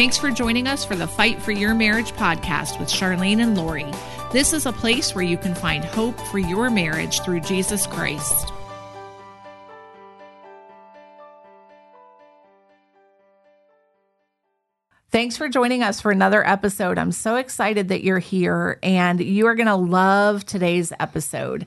Thanks for joining us for the Fight for Your Marriage podcast with Charlene and Lori. This is a place where you can find hope for your marriage through Jesus Christ. Thanks for joining us for another episode. I'm so excited that you're here and you are going to love today's episode.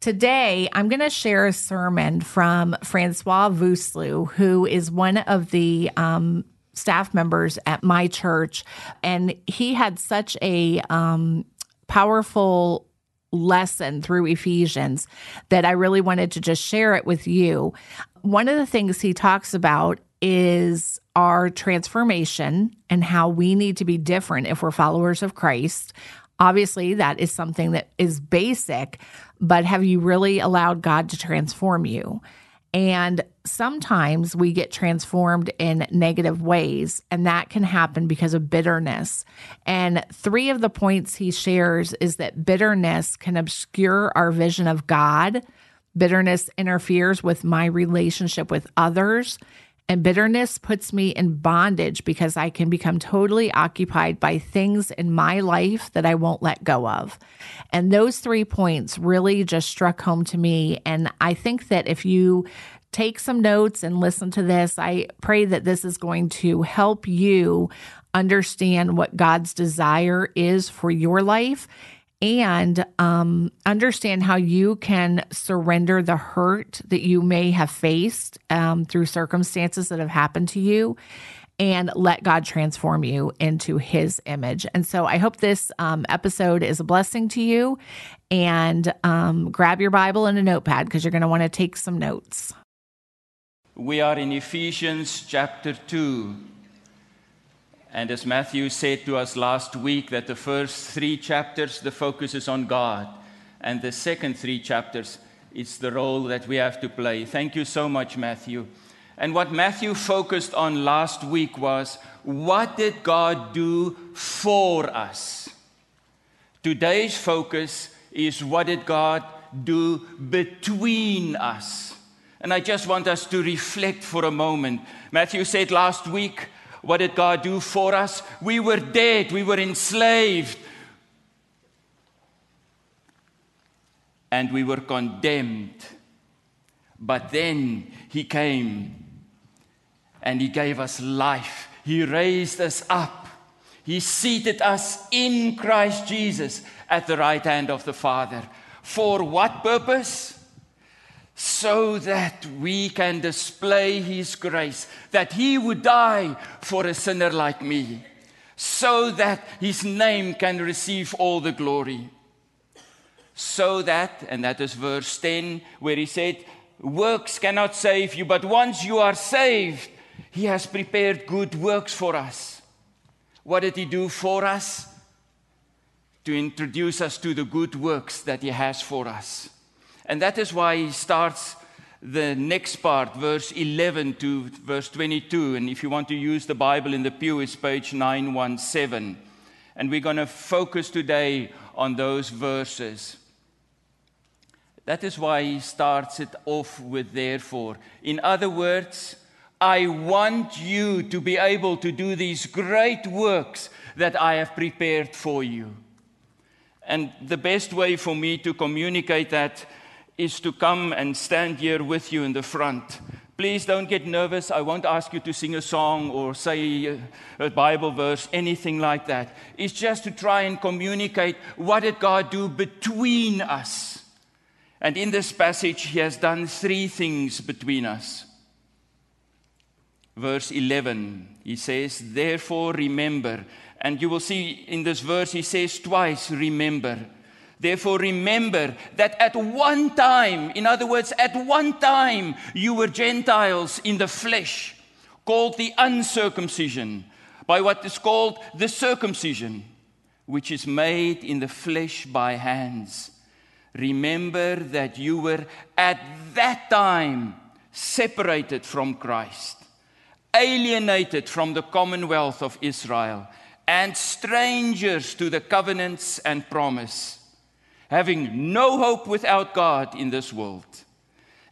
Today, I'm going to share a sermon from Francois Vouslu, who is one of the um, staff members at my church. And he had such a um, powerful lesson through Ephesians that I really wanted to just share it with you. One of the things he talks about is our transformation and how we need to be different if we're followers of Christ. Obviously, that is something that is basic, but have you really allowed God to transform you? And sometimes we get transformed in negative ways, and that can happen because of bitterness. And three of the points he shares is that bitterness can obscure our vision of God, bitterness interferes with my relationship with others. And bitterness puts me in bondage because I can become totally occupied by things in my life that I won't let go of. And those three points really just struck home to me. And I think that if you take some notes and listen to this, I pray that this is going to help you understand what God's desire is for your life and um, understand how you can surrender the hurt that you may have faced um, through circumstances that have happened to you and let God transform you into his image. And so I hope this um, episode is a blessing to you. And um, grab your Bible and a notepad because you're going to want to take some notes. We are in Ephesians chapter 2. And as Matthew said to us last week, that the first three chapters, the focus is on God. And the second three chapters, it's the role that we have to play. Thank you so much, Matthew. And what Matthew focused on last week was what did God do for us? Today's focus is what did God do between us? And I just want us to reflect for a moment. Matthew said last week, what did God do for us? We were dead, we were enslaved, and we were condemned. But then He came and He gave us life. He raised us up. He seated us in Christ Jesus at the right hand of the Father. For what purpose? So that we can display His grace, that He would die for a sinner like me, so that His name can receive all the glory. So that, and that is verse 10, where He said, Works cannot save you, but once you are saved, He has prepared good works for us. What did He do for us? To introduce us to the good works that He has for us. And that is why he starts the next part, verse 11 to verse 22. And if you want to use the Bible in the pew, it's page 917. And we're going to focus today on those verses. That is why he starts it off with therefore. In other words, I want you to be able to do these great works that I have prepared for you. And the best way for me to communicate that is to come and stand here with you in the front. Please don't get nervous. I won't ask you to sing a song or say a Bible verse, anything like that. It's just to try and communicate what did God do between us. And in this passage, He has done three things between us. Verse 11, He says, Therefore remember. And you will see in this verse, He says twice, Remember. Therefore, remember that at one time, in other words, at one time, you were Gentiles in the flesh, called the uncircumcision, by what is called the circumcision, which is made in the flesh by hands. Remember that you were at that time separated from Christ, alienated from the commonwealth of Israel, and strangers to the covenants and promise having no hope without God in this world.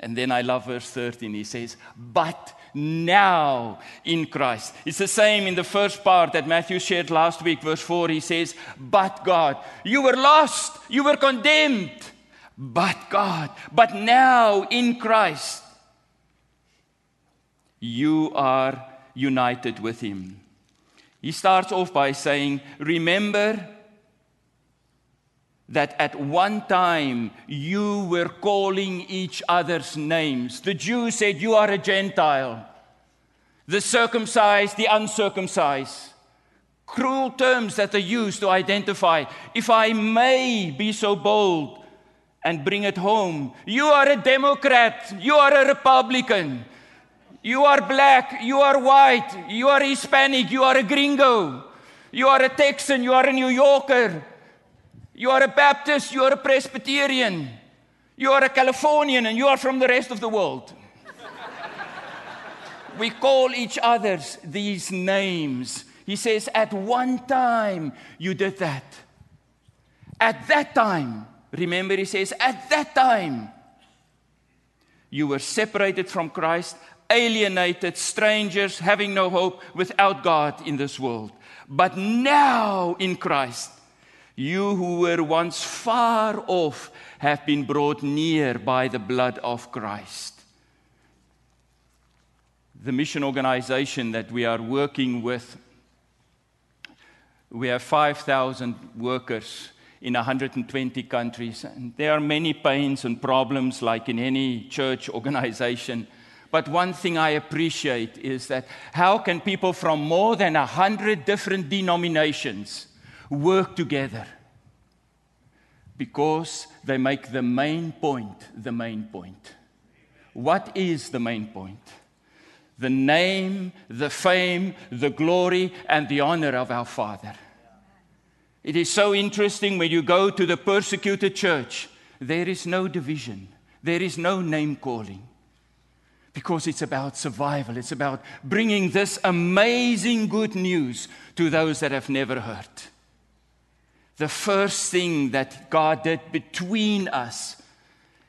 And then I love verse 13. He says, But now in Christ. It's the same in the first part that Matthew shared last week, verse 4. He says, But God, you were lost, you were condemned, but God, but now in Christ, you are united with Him. He starts off by saying, Remember that at one time you were calling each other's names. The Jew said, You are a Gentile. The circumcised, the uncircumcised. Cruel terms that they use to identify. If I may be so bold and bring it home, you are a Democrat, you are a Republican, you are black, you are white, you are Hispanic, you are a gringo, you are a Texan, you are a New Yorker. You are a Baptist, you are a Presbyterian, you are a Californian, and you are from the rest of the world. we call each other these names. He says, At one time you did that. At that time, remember, he says, At that time you were separated from Christ, alienated, strangers, having no hope, without God in this world. But now in Christ, you who were once far off have been brought near by the blood of Christ. The mission organization that we are working with, we have 5,000 workers in 120 countries. And there are many pains and problems, like in any church organization. But one thing I appreciate is that how can people from more than 100 different denominations work together because they make the main point the main point. What is the main point? The name, the fame, the glory, and the honor of our Father. It is so interesting when you go to the persecuted church, there is no division, there is no name calling. Because it's about survival. It's about bringing this amazing good news to those that have never heard. The first thing that God did between us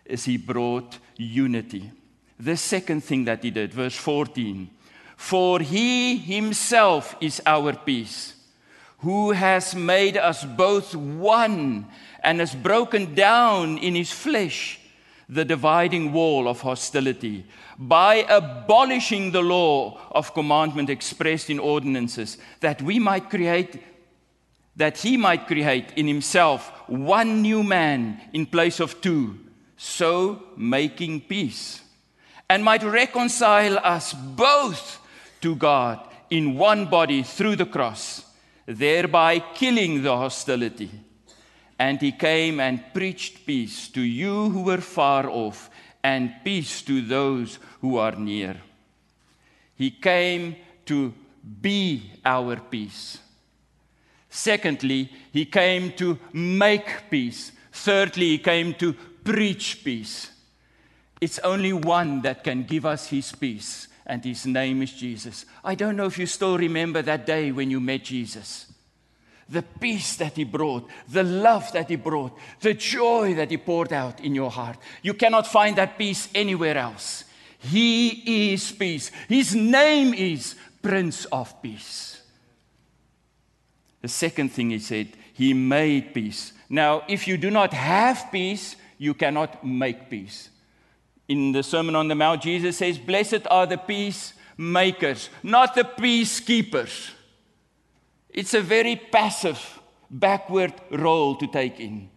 is He brought unity. The second thing that He did, verse 14, for He Himself is our peace, who has made us both one and has broken down in His flesh the dividing wall of hostility by abolishing the law of commandment expressed in ordinances, that we might create that he might create in himself one new man in place of two, so making peace, and might reconcile us both to God in one body through the cross, thereby killing the hostility. And he came and preached peace to you who were far off, and peace to those who are near. He came to be our peace. Secondly, he came to make peace. Thirdly, he came to preach peace. It's only one that can give us his peace, and his name is Jesus. I don't know if you still remember that day when you met Jesus. The peace that he brought, the love that he brought, the joy that he poured out in your heart. You cannot find that peace anywhere else. He is peace. His name is Prince of Peace. The second thing he said, he made peace. Now, if you do not have peace, you cannot make peace. In the Sermon on the Mount, Jesus says, Blessed are the peacemakers, not the peacekeepers. It's a very passive, backward role to take in.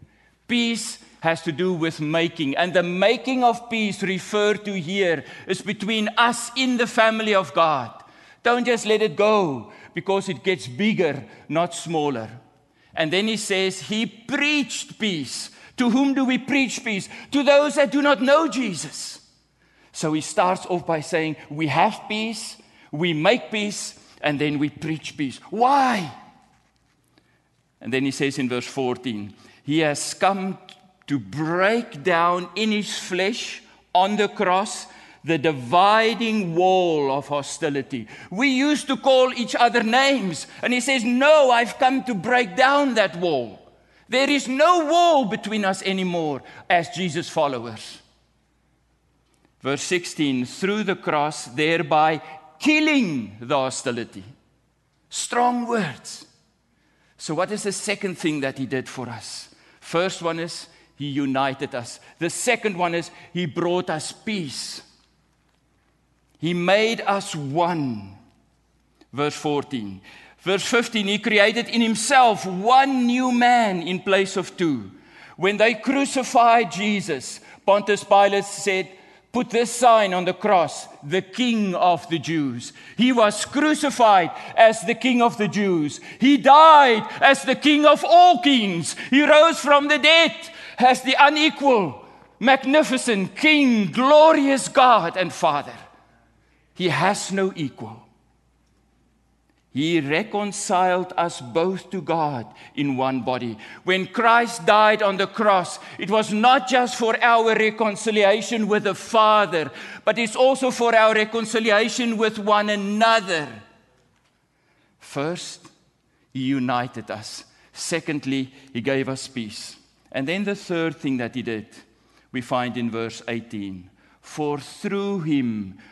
Peace has to do with making, and the making of peace referred to here is between us in the family of God. Don't just let it go because it gets bigger, not smaller. And then he says, He preached peace. To whom do we preach peace? To those that do not know Jesus. So he starts off by saying, We have peace, we make peace, and then we preach peace. Why? And then he says in verse 14, He has come to break down in his flesh on the cross the dividing wall of hostility. We used to call each other names, and he says, No, I've come to break down that wall. There is no wall between us anymore as Jesus' followers. Verse 16, through the cross, thereby killing the hostility. Strong words. So, what is the second thing that he did for us? First one is he united us. The second one is he brought us peace. He made us one. Verse 14. Verse 15, he created in himself one new man in place of two. When they crucified Jesus, Pontius Pilate said, Put this sign on the cross, the King of the Jews. He was crucified as the King of the Jews. He died as the King of all kings. He rose from the dead as the unequal, magnificent King, glorious God and Father. He has no equal. He reconciled us both to God in one body. When Christ died on the cross, it was not just for our reconciliation with the Father, but it's also for our reconciliation with one another. First, He united us. Secondly, He gave us peace. And then the third thing that He did, we find in verse 18 For through Him,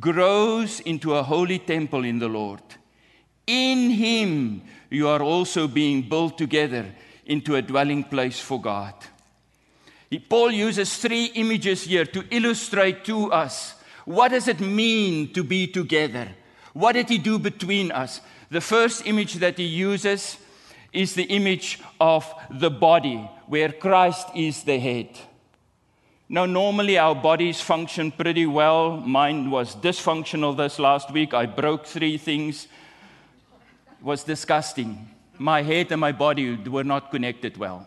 grows into a holy temple in the Lord. In him you are also being built together into a dwelling place for God. Paul uses three images here to illustrate to us what does it mean to be together? What did he do between us? The first image that he uses is the image of the body, where Christ is the head. Now, normally our bodies function pretty well. Mine was dysfunctional this last week. I broke three things. It was disgusting. My head and my body were not connected well.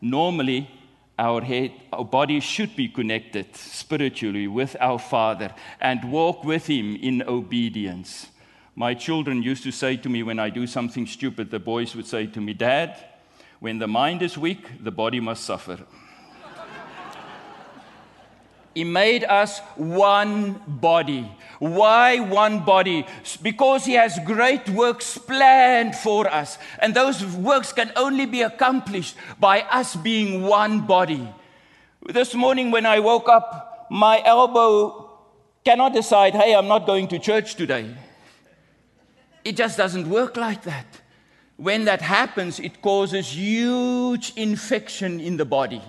Normally, our head, our body should be connected spiritually with our Father and walk with Him in obedience. My children used to say to me when I do something stupid, the boys would say to me, Dad, when the mind is weak, the body must suffer. He made us one body. Why one body? Because He has great works planned for us. And those works can only be accomplished by us being one body. This morning, when I woke up, my elbow cannot decide, hey, I'm not going to church today. It just doesn't work like that. When that happens, it causes huge infection in the body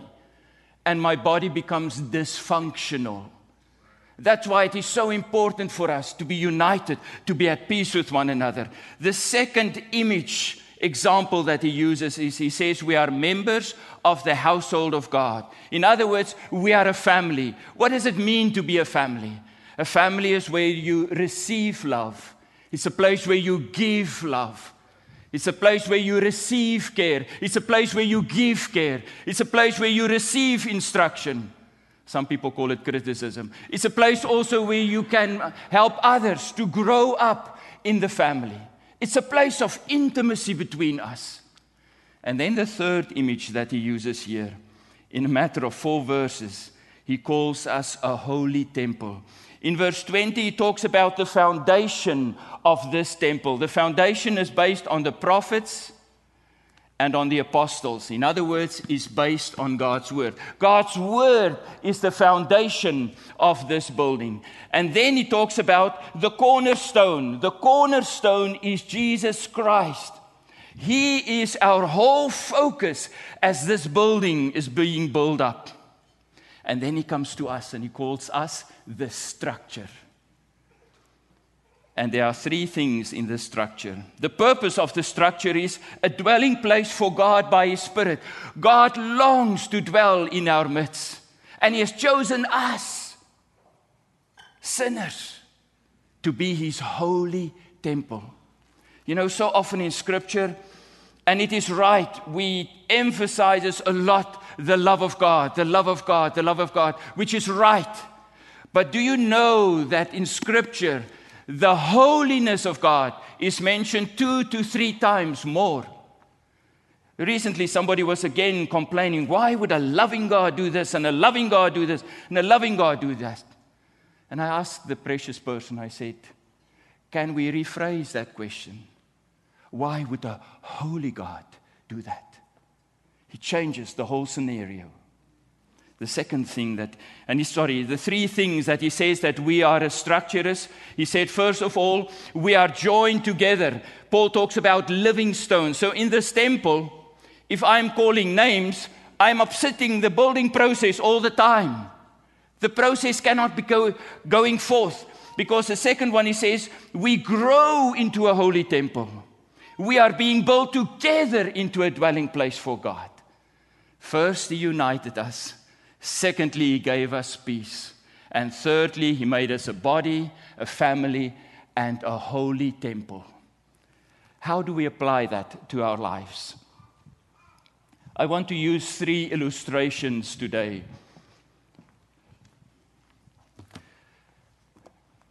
and my body becomes dysfunctional. That's why it is so important for us to be united, to be at peace with one another. The second image example that he uses is he says, We are members of the household of God. In other words, we are a family. What does it mean to be a family? A family is where you receive love, it's a place where you give love. It's a place where you receive care. It's a place where you give care. It's a place where you receive instruction. Some people call it criticism. It's a place also where you can help others to grow up in the family. It's a place of intimacy between us. And then the third image that he uses here, in a matter of four verses, he calls us a holy temple. In verse 20, he talks about the foundation of this temple. The foundation is based on the prophets and on the apostles. In other words, is based on God's word. God's word is the foundation of this building. And then he talks about the cornerstone. The cornerstone is Jesus Christ. He is our whole focus as this building is being built up. And then he comes to us and he calls us the structure. And there are three things in the structure. The purpose of the structure is a dwelling place for God by His Spirit. God longs to dwell in our midst, and He has chosen us, sinners, to be His holy temple. You know, so often in Scripture, and it is right, we emphasizes a lot the love of God, the love of God, the love of God, which is right. But do you know that in Scripture, the holiness of God is mentioned two to three times more? Recently, somebody was again complaining, why would a loving God do this and a loving God do this and a loving God do that? And I asked the precious person, I said, can we rephrase that question? Why would a holy God do that? He changes the whole scenario. The second thing that, and he's sorry, the three things that he says that we are as structurists. He said, first of all, we are joined together. Paul talks about living stones. So in this temple, if I'm calling names, I'm upsetting the building process all the time. The process cannot be go, going forth because the second one he says, we grow into a holy temple. We are being built together into a dwelling place for God. First, he united us. Secondly, he gave us peace. And thirdly, he made us a body, a family, and a holy temple. How do we apply that to our lives? I want to use three illustrations today.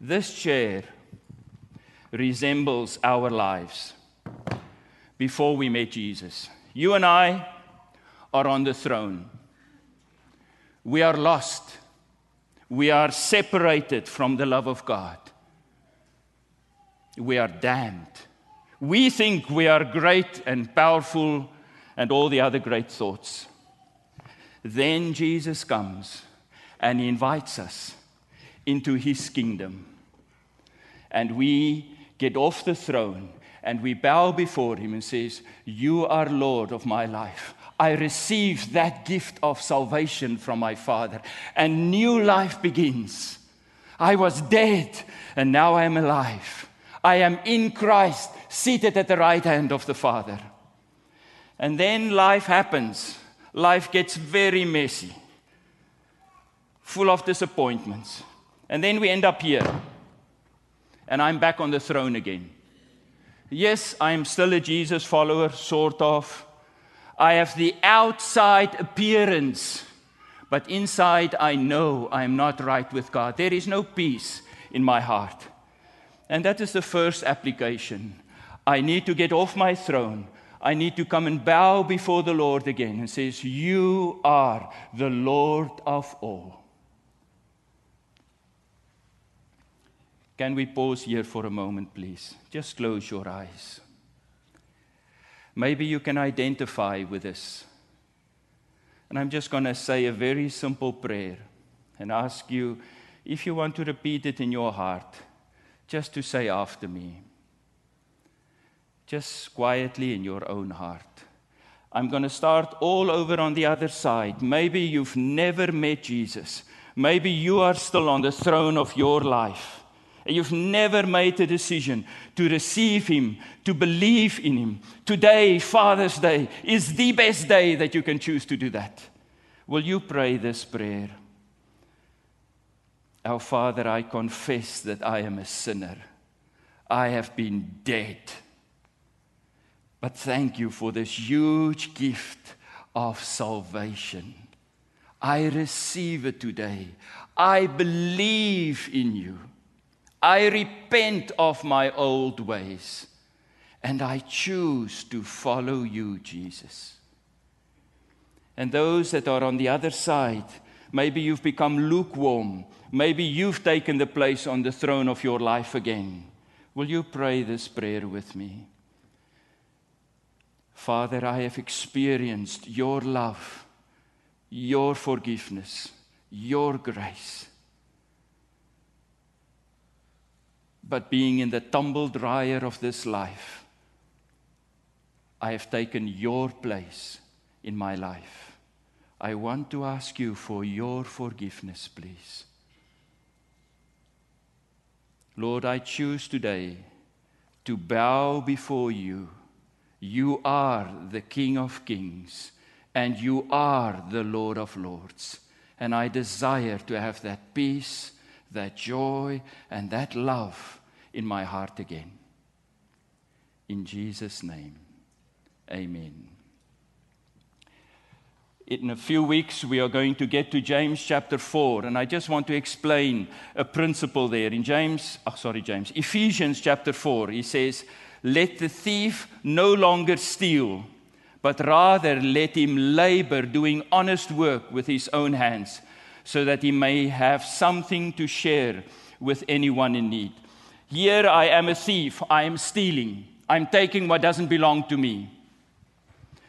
This chair resembles our lives before we met Jesus. You and I are on the throne. We are lost. We are separated from the love of God. We are damned. We think we are great and powerful and all the other great thoughts. Then Jesus comes and he invites us into his kingdom. And we get off the throne and we bow before him and says, "You are Lord of my life. I receive that gift of salvation from my Father, and new life begins. I was dead, and now I am alive. I am in Christ, seated at the right hand of the Father. And then life happens. Life gets very messy, full of disappointments. And then we end up here. And I'm back on the throne again. Yes, I'm still a Jesus follower, sort of. I have the outside appearance, but inside I know I'm not right with God. There is no peace in my heart. And that is the first application. I need to get off my throne I need to come and bow before the Lord again and says, You are the Lord of all. Can we pause here for a moment, please? Just close your eyes. Maybe you can identify with this. And I'm just going to say a very simple prayer and ask you if you want to repeat it in your heart, just to say after me just quietly in your own heart. I'm going to start all over on the other side. Maybe you've never met Jesus. Maybe you are still on the throne of your life. And you've never made a decision to receive Him, to believe in Him. Today, Father's Day, is the best day that you can choose to do that. Will you pray this prayer? Our Father, I confess that I am a sinner. I have been dead but thank you for this huge gift of salvation. I receive it today. I believe in you. I repent of my old ways. And I choose to follow you, Jesus. And those that are on the other side, maybe you've become lukewarm. Maybe you've taken the place on the throne of your life again. Will you pray this prayer with me? Father, I have experienced your love, your forgiveness, your grace. But being in the tumble dryer of this life, I have taken your place in my life. I want to ask you for your forgiveness, please. Lord, I choose today to bow before you you are the King of Kings and you are the Lord of Lords. And I desire to have that peace, that joy, and that love in my heart again. In Jesus' name, amen. In a few weeks, we are going to get to James chapter 4, and I just want to explain a principle there. In James, oh, sorry, James, Ephesians chapter 4, he says, Let the thief no longer steal, but rather let him labor doing honest work with his own hands, so that he may have something to share with anyone in need. Here I am a thief, I am stealing, I'm taking what doesn't belong to me.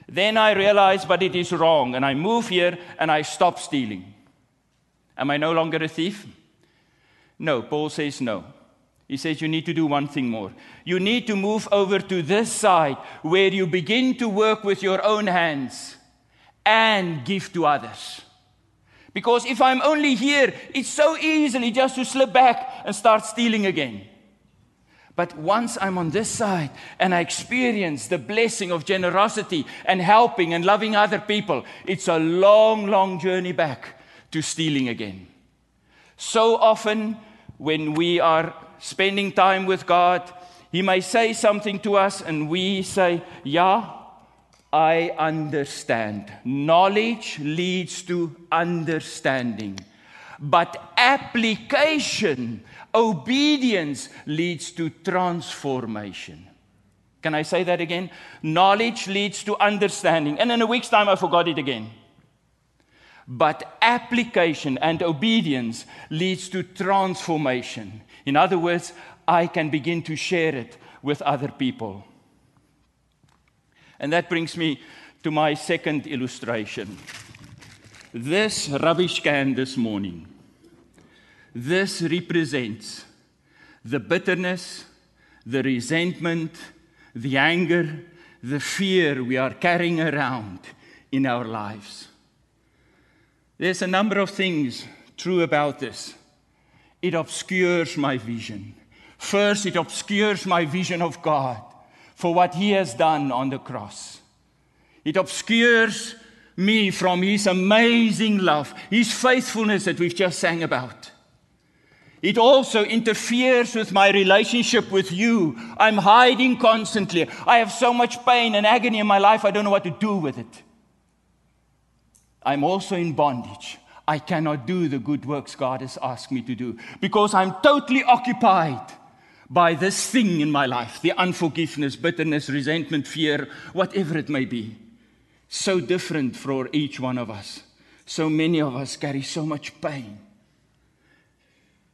Then I realize, but it is wrong, and I move here and I stop stealing. Am I no longer a thief? No, Paul says no. He says you need to do one thing more. You need to move over to this side where you begin to work with your own hands and give to others. Because if I'm only here, it's so easily just to slip back and start stealing again. But once I'm on this side and I experience the blessing of generosity and helping and loving other people, it's a long, long journey back to stealing again. So often, when we are spending time with God, He may say something to us, and we say, Yeah, I understand. Knowledge leads to understanding, but application Obedience leads to transformation. Can I say that again? Knowledge leads to understanding. And in a week's time, I forgot it again. But application and obedience leads to transformation. In other words, I can begin to share it with other people. And that brings me to my second illustration. This rubbish can this morning this represents the bitterness, the resentment, the anger, the fear we are carrying around in our lives. There's a number of things true about this. It obscures my vision. First, it obscures my vision of God for what He has done on the cross. It obscures me from His amazing love, His faithfulness that we've just sang about. It also interferes with my relationship with you. I'm hiding constantly. I have so much pain and agony in my life, I don't know what to do with it. I'm also in bondage. I cannot do the good works God has asked me to do because I'm totally occupied by this thing in my life the unforgiveness, bitterness, resentment, fear, whatever it may be. So different for each one of us. So many of us carry so much pain.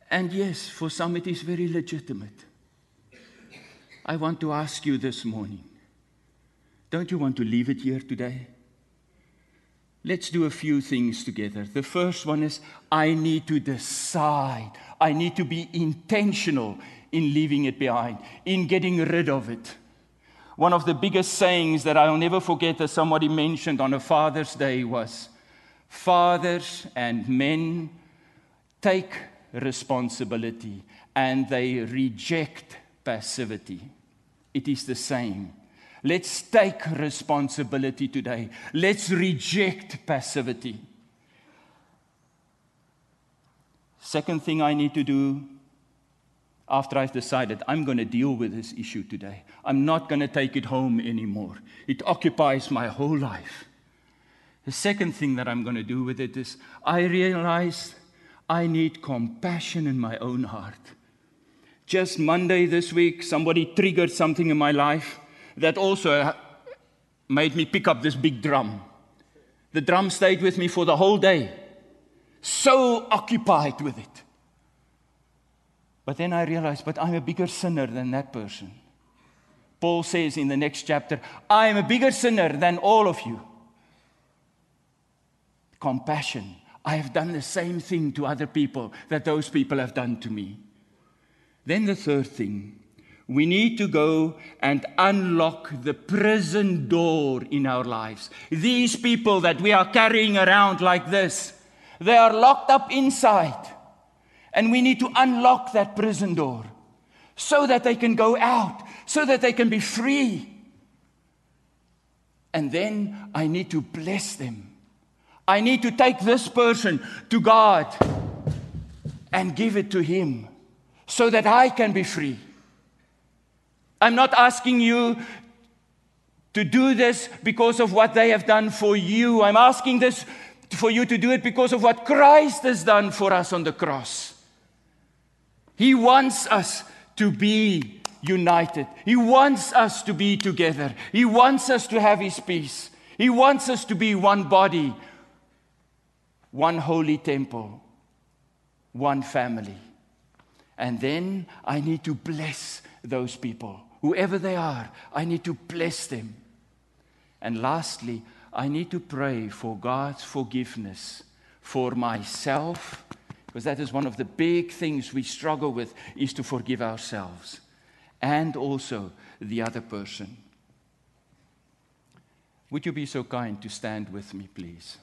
And yes, for some it is very legitimate. I want to ask you this morning don't you want to leave it here today? Let's do a few things together. The first one is I need to decide, I need to be intentional in leaving it behind, in getting rid of it. One of the biggest sayings that I'll never forget that somebody mentioned on a Father's Day was Fathers and men take responsibility and they reject passivity. It is the same. Let's take responsibility today. Let's reject passivity. Second thing I need to do after I've decided I'm going to deal with this issue today, I'm not going to take it home anymore. It occupies my whole life. The second thing that I'm going to do with it is I realize I need compassion in my own heart. Just Monday this week, somebody triggered something in my life that also made me pick up this big drum. The drum stayed with me for the whole day, so occupied with it. But then I realized, but I'm a bigger sinner than that person. Paul says in the next chapter, I am a bigger sinner than all of you. Compassion I have done the same thing to other people that those people have done to me. Then the third thing, we need to go and unlock the prison door in our lives. These people that we are carrying around like this, they are locked up inside. And we need to unlock that prison door so that they can go out, so that they can be free. And then I need to bless them I need to take this person to God and give it to Him so that I can be free. I'm not asking you to do this because of what they have done for you. I'm asking this for you to do it because of what Christ has done for us on the cross. He wants us to be united. He wants us to be together. He wants us to have His peace. He wants us to be one body, one holy temple, one family. And then I need to bless those people. Whoever they are, I need to bless them. And lastly, I need to pray for God's forgiveness for myself, because that is one of the big things we struggle with, is to forgive ourselves and also the other person. Would you be so kind to stand with me, please?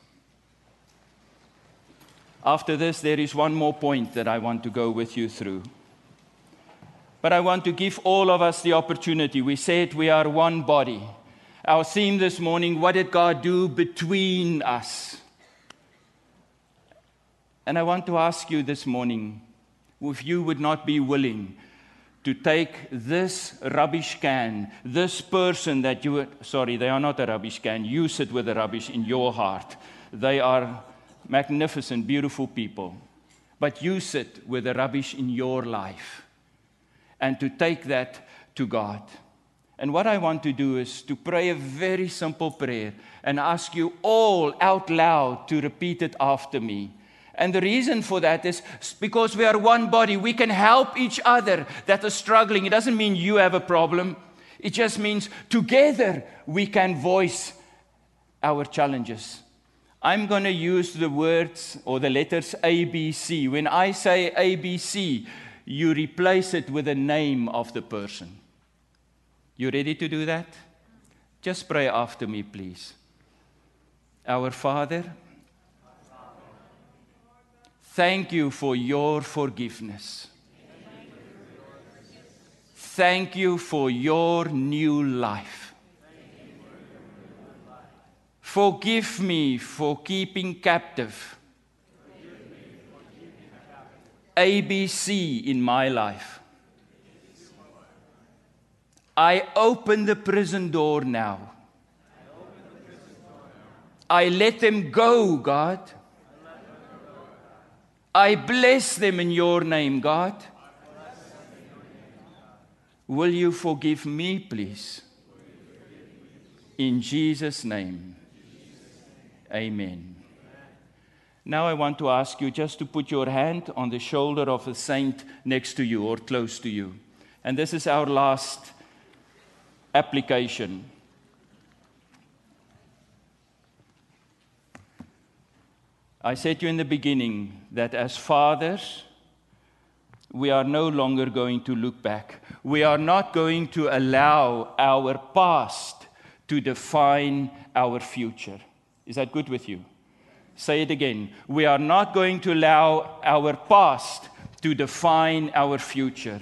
After this, there is one more point that I want to go with you through. But I want to give all of us the opportunity. We said we are one body. Our theme this morning what did God do between us? And I want to ask you this morning if you would not be willing to take this rubbish can, this person that you, sorry, they are not a rubbish can, use it with the rubbish in your heart. They are magnificent, beautiful people. But use it with the rubbish in your life and to take that to God. And what I want to do is to pray a very simple prayer and ask you all out loud to repeat it after me. And the reason for that is because we are one body. We can help each other that are struggling. It doesn't mean you have a problem, it just means together we can voice our challenges. I'm going to use the words or the letters ABC. When I say ABC, you replace it with the name of the person. You ready to do that? Just pray after me, please. Our Father, Thank you for your forgiveness. Thank you for your new life. Forgive me for keeping captive ABC in my life. I open the prison door now. I let them go, God. I bless them in your name, God. Will you forgive me, please? In Jesus' name. Amen. Now I want to ask you just to put your hand on the shoulder of a saint next to you or close to you. And this is our last application. I said to you in the beginning that as fathers, we are no longer going to look back. We are not going to allow our past to define our future. Is that good with you? Say it again. We are not going to allow our past to define our future.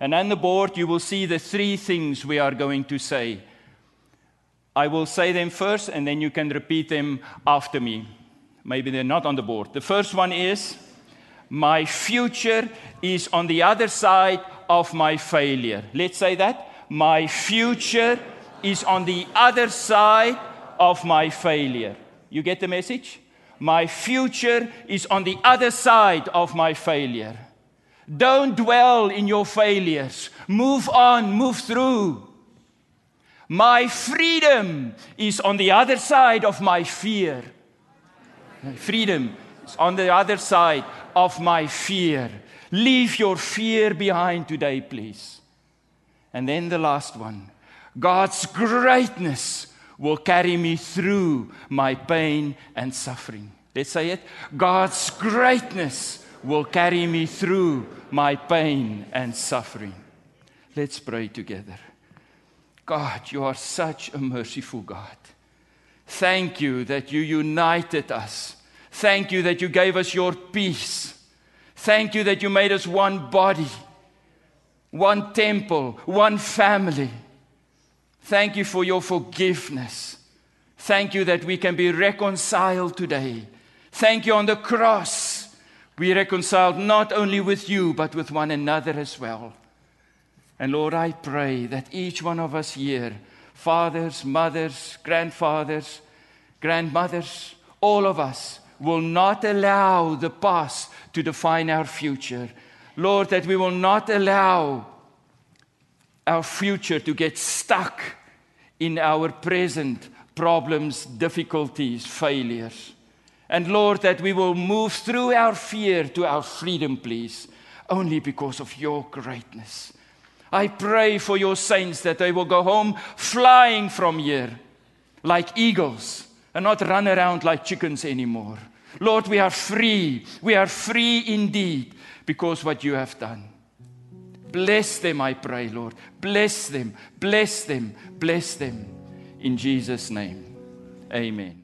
And on the board, you will see the three things we are going to say. I will say them first, and then you can repeat them after me. Maybe they're not on the board. The first one is My future is on the other side of my failure. Let's say that. My future is on the other side of my failure. You get the message? My future is on the other side of my failure. Don't dwell in your failures. Move on, move through. My freedom is on the other side of my fear. Freedom is on the other side of my fear. Leave your fear behind today, please. And then the last one God's greatness will carry me through my pain and suffering. Let's say it God's greatness will carry me through my pain and suffering. Let's pray together. God, you are such a merciful God. Thank you that you united us. Thank you that you gave us your peace. Thank you that you made us one body, one temple, one family. Thank you for your forgiveness. Thank you that we can be reconciled today. Thank you on the cross. We reconciled not only with you, but with one another as well. And Lord, I pray that each one of us here fathers, mothers, grandfathers, grandmothers, all of us will not allow the past to define our future. Lord, that we will not allow our future to get stuck in our present problems, difficulties, failures. And Lord, that we will move through our fear to our freedom, please, only because of your greatness. I pray for your saints that they will go home flying from here like eagles and not run around like chickens anymore. Lord, we are free. We are free indeed because what you have done. Bless them, I pray, Lord. Bless them, bless them, bless them. In Jesus' name, amen.